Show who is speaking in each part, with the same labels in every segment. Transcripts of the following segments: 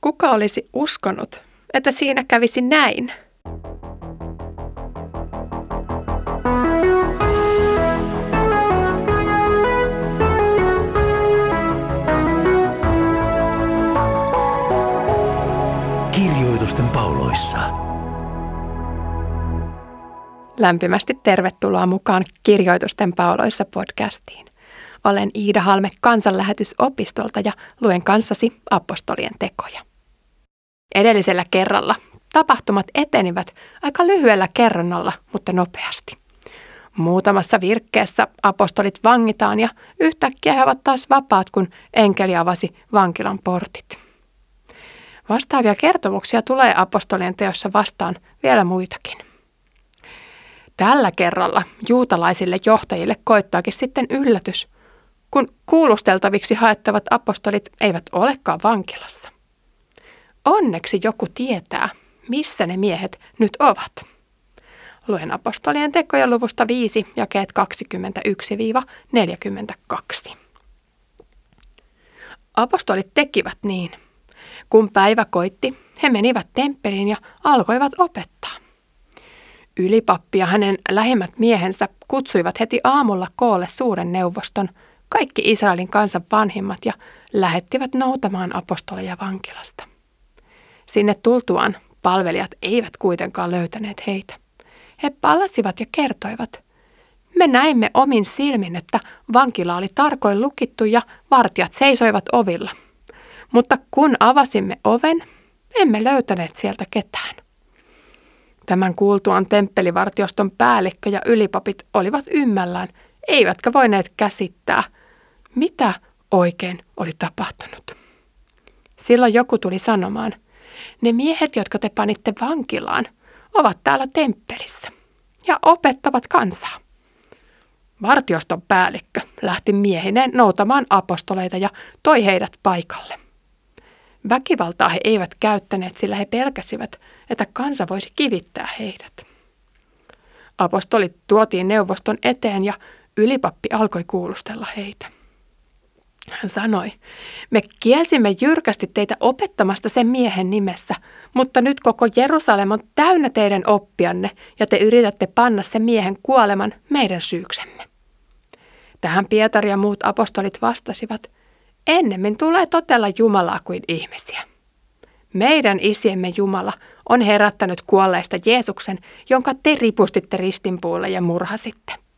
Speaker 1: Kuka olisi uskonut, että siinä kävisi näin?
Speaker 2: Kirjoitusten pauloissa.
Speaker 1: Lämpimästi tervetuloa mukaan Kirjoitusten pauloissa podcastiin. Olen Iida Halme kansanlähetysopistolta ja luen kanssasi apostolien tekoja. Edellisellä kerralla tapahtumat etenivät aika lyhyellä kerronnalla, mutta nopeasti. Muutamassa virkkeessä apostolit vangitaan ja yhtäkkiä he ovat taas vapaat, kun enkeli avasi vankilan portit. Vastaavia kertomuksia tulee apostolien teossa vastaan vielä muitakin. Tällä kerralla juutalaisille johtajille koittaakin sitten yllätys, kun kuulusteltaviksi haettavat apostolit eivät olekaan vankilassa. Onneksi joku tietää, missä ne miehet nyt ovat. Luen apostolien tekoja luvusta 5, jakeet 21-42. Apostolit tekivät niin. Kun päivä koitti, he menivät temppeliin ja alkoivat opettaa. Ylipappi ja hänen lähimmät miehensä kutsuivat heti aamulla koolle suuren neuvoston, kaikki Israelin kansan vanhimmat ja lähettivät noutamaan apostoleja vankilasta. Sinne tultuaan palvelijat eivät kuitenkaan löytäneet heitä. He palasivat ja kertoivat, me näimme omin silmin, että vankila oli tarkoin lukittu ja vartijat seisoivat ovilla. Mutta kun avasimme oven, emme löytäneet sieltä ketään. Tämän kuultuaan temppelivartioston päällikkö ja ylipapit olivat ymmällään, eivätkä voineet käsittää, mitä oikein oli tapahtunut. Silloin joku tuli sanomaan – ne miehet, jotka te panitte vankilaan, ovat täällä temppelissä ja opettavat kansaa. Vartioston päällikkö lähti miehineen noutamaan apostoleita ja toi heidät paikalle. Väkivaltaa he eivät käyttäneet, sillä he pelkäsivät, että kansa voisi kivittää heidät. Apostolit tuotiin neuvoston eteen ja ylipappi alkoi kuulustella heitä. Hän sanoi, me kielsimme jyrkästi teitä opettamasta sen miehen nimessä, mutta nyt koko Jerusalem on täynnä teidän oppianne ja te yritätte panna sen miehen kuoleman meidän syyksemme. Tähän Pietari ja muut apostolit vastasivat, ennemmin tulee totella Jumalaa kuin ihmisiä. Meidän isiemme Jumala on herättänyt kuolleista Jeesuksen, jonka te ripustitte ristinpuulle ja murhasitte.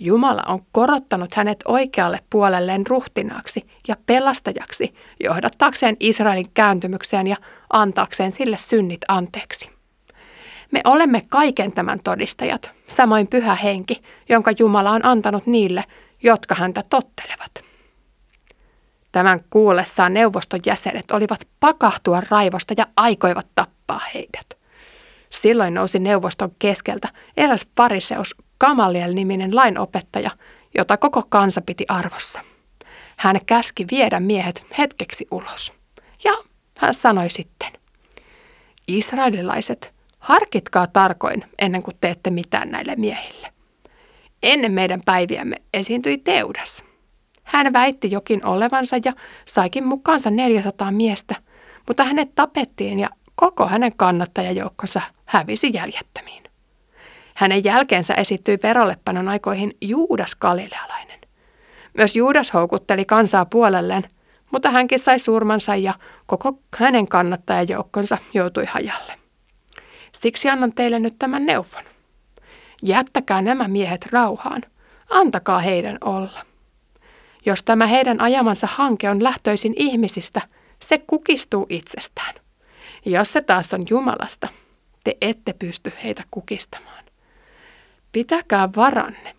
Speaker 1: Jumala on korottanut hänet oikealle puolelleen ruhtinaaksi ja pelastajaksi johdattaakseen Israelin kääntymykseen ja antaakseen sille synnit anteeksi. Me olemme kaiken tämän todistajat, samoin pyhä henki, jonka Jumala on antanut niille, jotka häntä tottelevat. Tämän kuullessaan neuvoston jäsenet olivat pakahtua raivosta ja aikoivat tappaa heidät. Silloin nousi neuvoston keskeltä eräs fariseus Gamaliel-niminen lainopettaja, jota koko kansa piti arvossa. Hän käski viedä miehet hetkeksi ulos. Ja hän sanoi sitten, Israelilaiset, harkitkaa tarkoin ennen kuin teette mitään näille miehille. Ennen meidän päiviämme esiintyi Teudas. Hän väitti jokin olevansa ja saikin mukaansa 400 miestä, mutta hänet tapettiin ja koko hänen kannattajajoukkonsa hävisi jäljettömiin. Hänen jälkeensä esittyi verollepanon aikoihin Juudas Galilealainen. Myös Juudas houkutteli kansaa puolelleen, mutta hänkin sai surmansa ja koko hänen kannattajajoukkonsa joutui hajalle. Siksi annan teille nyt tämän neuvon. Jättäkää nämä miehet rauhaan, antakaa heidän olla. Jos tämä heidän ajamansa hanke on lähtöisin ihmisistä, se kukistuu itsestään. Jos se taas on Jumalasta, te ette pysty heitä kukistamaan. Pitäkää varanne.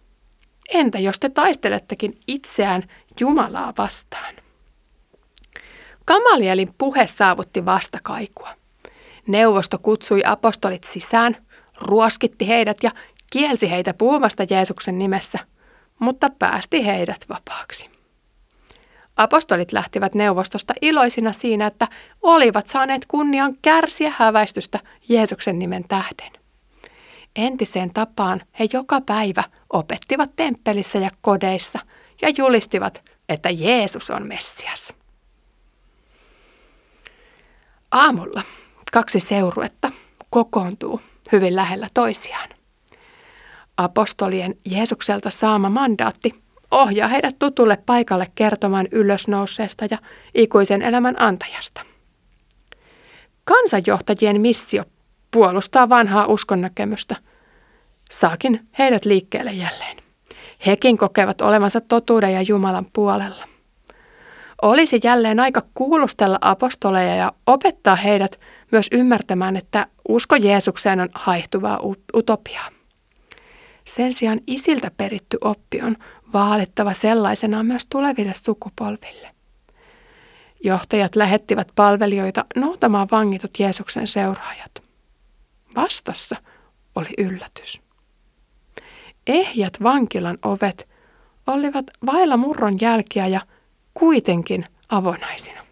Speaker 1: Entä jos te taistelettekin itseään Jumalaa vastaan? Kamalielin puhe saavutti vastakaikua. Neuvosto kutsui apostolit sisään, ruoskitti heidät ja kielsi heitä puhumasta Jeesuksen nimessä, mutta päästi heidät vapaaksi. Apostolit lähtivät neuvostosta iloisina siinä, että olivat saaneet kunnian kärsiä häväistystä Jeesuksen nimen tähden. Entiseen tapaan he joka päivä opettivat temppelissä ja kodeissa ja julistivat, että Jeesus on Messias. Aamulla kaksi seuruetta kokoontuu hyvin lähellä toisiaan. Apostolien Jeesukselta saama mandaatti ohjaa heidät tutulle paikalle kertomaan ylösnouseesta ja ikuisen elämän antajasta. Kansanjohtajien missio puolustaa vanhaa uskonnäkemystä. Saakin heidät liikkeelle jälleen. Hekin kokevat olevansa totuuden ja Jumalan puolella. Olisi jälleen aika kuulustella apostoleja ja opettaa heidät myös ymmärtämään, että usko Jeesukseen on haihtuvaa utopiaa. Sen sijaan isiltä peritty oppi on vaalittava sellaisenaan myös tuleville sukupolville. Johtajat lähettivät palvelijoita noutamaan vangitut Jeesuksen seuraajat. Vastassa oli yllätys. Ehjät vankilan ovet olivat vailla murron jälkiä ja kuitenkin avonaisina.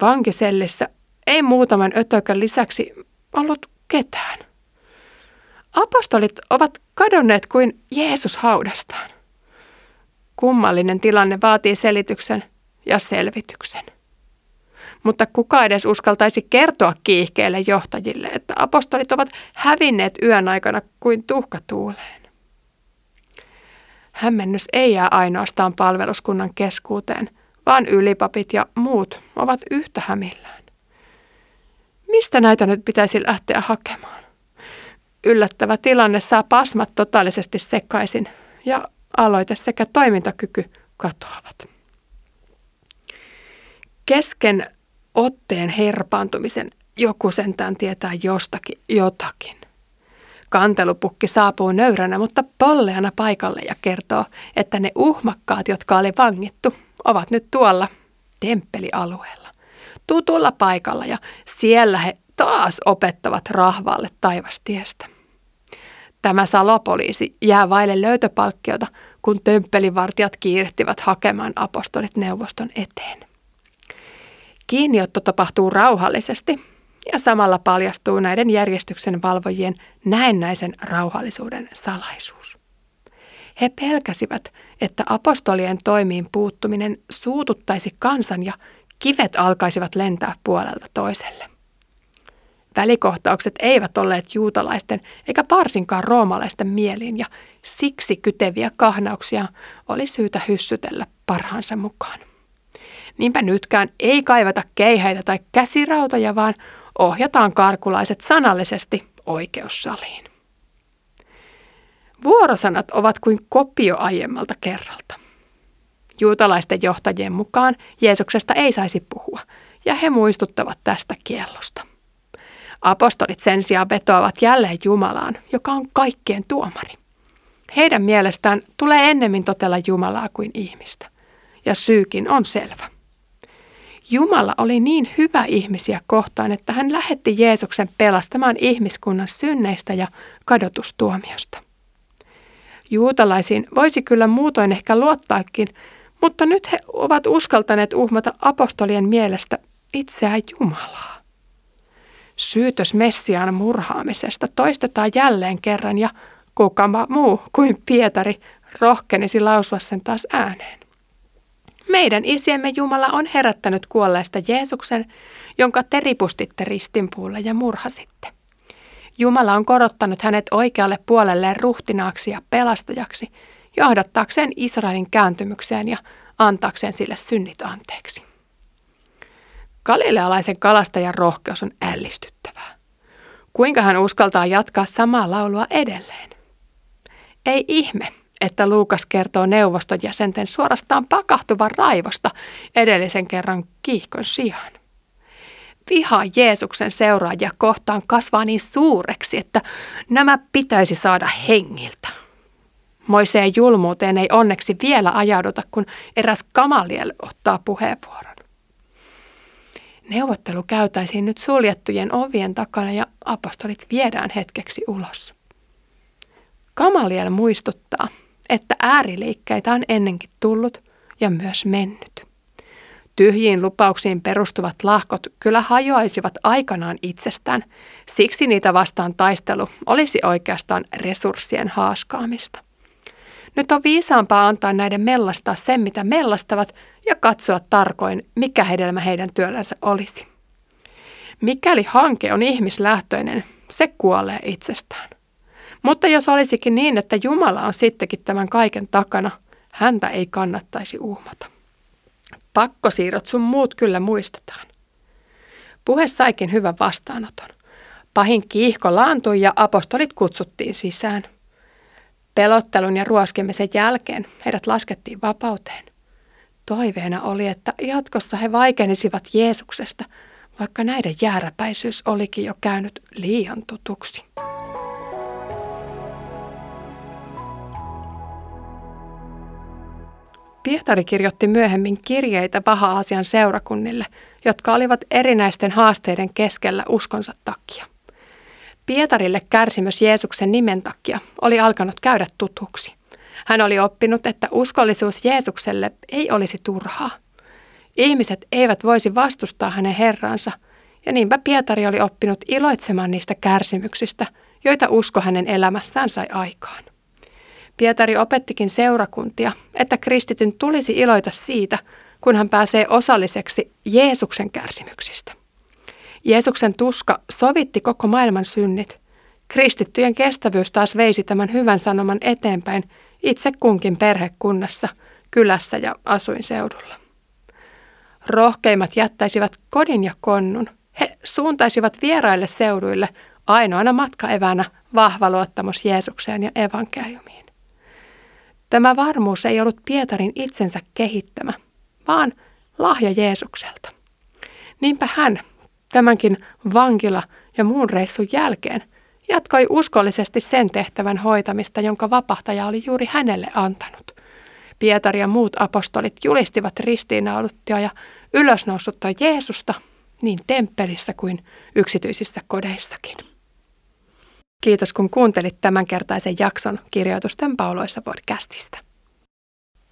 Speaker 1: Vankisellissä ei muutaman ötökän lisäksi ollut ketään. Apostolit ovat kadonneet kuin Jeesus haudastaan. Kummallinen tilanne vaatii selityksen ja selvityksen. Mutta kuka edes uskaltaisi kertoa kiihkeille johtajille, että apostolit ovat hävinneet yön aikana kuin tuhka tuuleen. Hämmennys ei jää ainoastaan palveluskunnan keskuuteen, vaan ylipapit ja muut ovat yhtä hämillään. Mistä näitä nyt pitäisi lähteä hakemaan? Yllättävä tilanne saa pasmat totaalisesti sekaisin ja aloite sekä toimintakyky katoavat. Kesken otteen herpaantumisen joku sentään tietää jostakin jotakin. Kantelupukki saapuu nöyränä, mutta polleana paikalle ja kertoo, että ne uhmakkaat, jotka oli vangittu, ovat nyt tuolla temppelialueella, tutulla paikalla ja siellä he taas opettavat rahvaalle taivastiestä. Tämä salopoliisi jää vaille löytöpalkkiota, kun temppelivartijat kiirehtivät hakemaan apostolit neuvoston eteen. Kiinniotto tapahtuu rauhallisesti ja samalla paljastuu näiden järjestyksen valvojien näennäisen rauhallisuuden salaisuus. He pelkäsivät, että apostolien toimiin puuttuminen suututtaisi kansan ja kivet alkaisivat lentää puolelta toiselle. Välikohtaukset eivät olleet juutalaisten eikä parsinkaan roomalaisten mieliin ja siksi kyteviä kahnauksia oli syytä hyssytellä parhaansa mukaan. Niinpä nytkään ei kaivata keihäitä tai käsirautoja, vaan ohjataan karkulaiset sanallisesti oikeussaliin. Vuorosanat ovat kuin kopio aiemmalta kerralta. Juutalaisten johtajien mukaan Jeesuksesta ei saisi puhua, ja he muistuttavat tästä kiellosta. Apostolit sen sijaan vetoavat jälleen Jumalaan, joka on kaikkien tuomari. Heidän mielestään tulee ennemmin totella Jumalaa kuin ihmistä. Ja syykin on selvä. Jumala oli niin hyvä ihmisiä kohtaan, että hän lähetti Jeesuksen pelastamaan ihmiskunnan synneistä ja kadotustuomiosta. Juutalaisiin voisi kyllä muutoin ehkä luottaakin, mutta nyt he ovat uskaltaneet uhmata apostolien mielestä itseään Jumalaa. Syytös Messiaan murhaamisesta toistetaan jälleen kerran ja kukama muu kuin Pietari rohkenisi lausua sen taas ääneen. Meidän isiemme Jumala on herättänyt kuolleesta Jeesuksen, jonka te ripustitte ristinpuulle ja murhasitte. Jumala on korottanut hänet oikealle puolelleen ruhtinaaksi ja pelastajaksi, johdattaakseen Israelin kääntymykseen ja antaakseen sille synnit anteeksi. Galilealaisen kalastajan rohkeus on ällistyttävää. Kuinka hän uskaltaa jatkaa samaa laulua edelleen? Ei ihme, että Luukas kertoo neuvoston jäsenten suorastaan pakahtuvan raivosta edellisen kerran kiihkon sijaan. Viha Jeesuksen seuraajia kohtaan kasvaa niin suureksi, että nämä pitäisi saada hengiltä. Moiseen julmuuteen ei onneksi vielä ajauduta, kun eräs Kamaliel ottaa puheenvuoron. Neuvottelu käytäisiin nyt suljettujen ovien takana ja apostolit viedään hetkeksi ulos. Kamaliel muistuttaa, että ääriliikkeitä on ennenkin tullut ja myös mennyt. Tyhjiin lupauksiin perustuvat lahkot kyllä hajoaisivat aikanaan itsestään, siksi niitä vastaan taistelu olisi oikeastaan resurssien haaskaamista. Nyt on viisaampaa antaa näiden mellastaa sen, mitä mellastavat, ja katsoa tarkoin, mikä hedelmä heidän työllänsä olisi. Mikäli hanke on ihmislähtöinen, se kuolee itsestään. Mutta jos olisikin niin, että Jumala on sittenkin tämän kaiken takana, häntä ei kannattaisi uumata. Pakkosiirrot sun muut kyllä muistetaan. Puhe saikin hyvän vastaanoton. Pahin kiihko laantui ja apostolit kutsuttiin sisään. Pelottelun ja ruoskemisen jälkeen heidät laskettiin vapauteen. Toiveena oli, että jatkossa he vaikenisivat Jeesuksesta, vaikka näiden jääräpäisyys olikin jo käynyt liian tutuksi. Pietari kirjoitti myöhemmin kirjeitä Paha-Asian seurakunnille, jotka olivat erinäisten haasteiden keskellä uskonsa takia. Pietarille kärsimys Jeesuksen nimen takia oli alkanut käydä tutuksi. Hän oli oppinut, että uskollisuus Jeesukselle ei olisi turhaa. Ihmiset eivät voisi vastustaa hänen herransa, ja niinpä Pietari oli oppinut iloitsemaan niistä kärsimyksistä, joita usko hänen elämässään sai aikaan. Pietari opettikin seurakuntia, että kristityn tulisi iloita siitä, kun hän pääsee osalliseksi Jeesuksen kärsimyksistä. Jeesuksen tuska sovitti koko maailman synnit. Kristittyjen kestävyys taas veisi tämän hyvän sanoman eteenpäin itse kunkin perhekunnassa, kylässä ja asuinseudulla. Rohkeimmat jättäisivät kodin ja konnun. He suuntaisivat vieraille seuduille ainoana matkaevänä vahva luottamus Jeesukseen ja evankeliumiin. Tämä varmuus ei ollut Pietarin itsensä kehittämä, vaan lahja Jeesukselta. Niinpä hän, tämänkin vankila ja muun reissun jälkeen, jatkoi uskollisesti sen tehtävän hoitamista, jonka vapahtaja oli juuri hänelle antanut. Pietari ja muut apostolit julistivat ristiinnauluttia ja ylösnoussutta Jeesusta niin temppelissä kuin yksityisissä kodeissakin. Kiitos kun kuuntelit tämänkertaisen jakson Kirjoitusten pauloissa podcastista.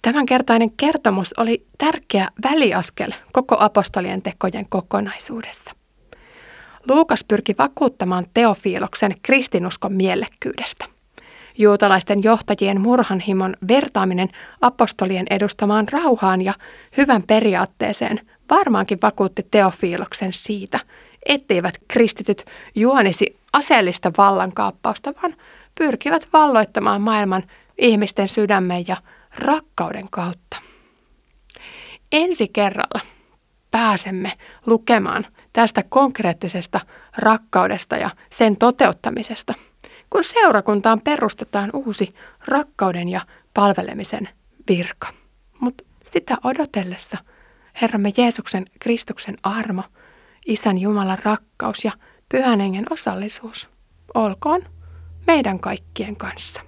Speaker 1: Tämänkertainen kertomus oli tärkeä väliaskel koko apostolien tekojen kokonaisuudessa. Luukas pyrki vakuuttamaan Teofiiloksen kristinuskon mielekkyydestä. Juutalaisten johtajien murhanhimon vertaaminen apostolien edustamaan rauhaan ja hyvän periaatteeseen varmaankin vakuutti Teofiiloksen siitä, etteivät kristityt juonisi aseellista vallankaappausta, vaan pyrkivät valloittamaan maailman ihmisten sydämen ja rakkauden kautta. Ensi kerralla pääsemme lukemaan tästä konkreettisesta rakkaudesta ja sen toteuttamisesta, kun seurakuntaan perustetaan uusi rakkauden ja palvelemisen virka. Mutta sitä odotellessa Herramme Jeesuksen Kristuksen armo, Isän Jumalan rakkaus ja Pyhän Hengen osallisuus olkoon meidän kaikkien kanssa.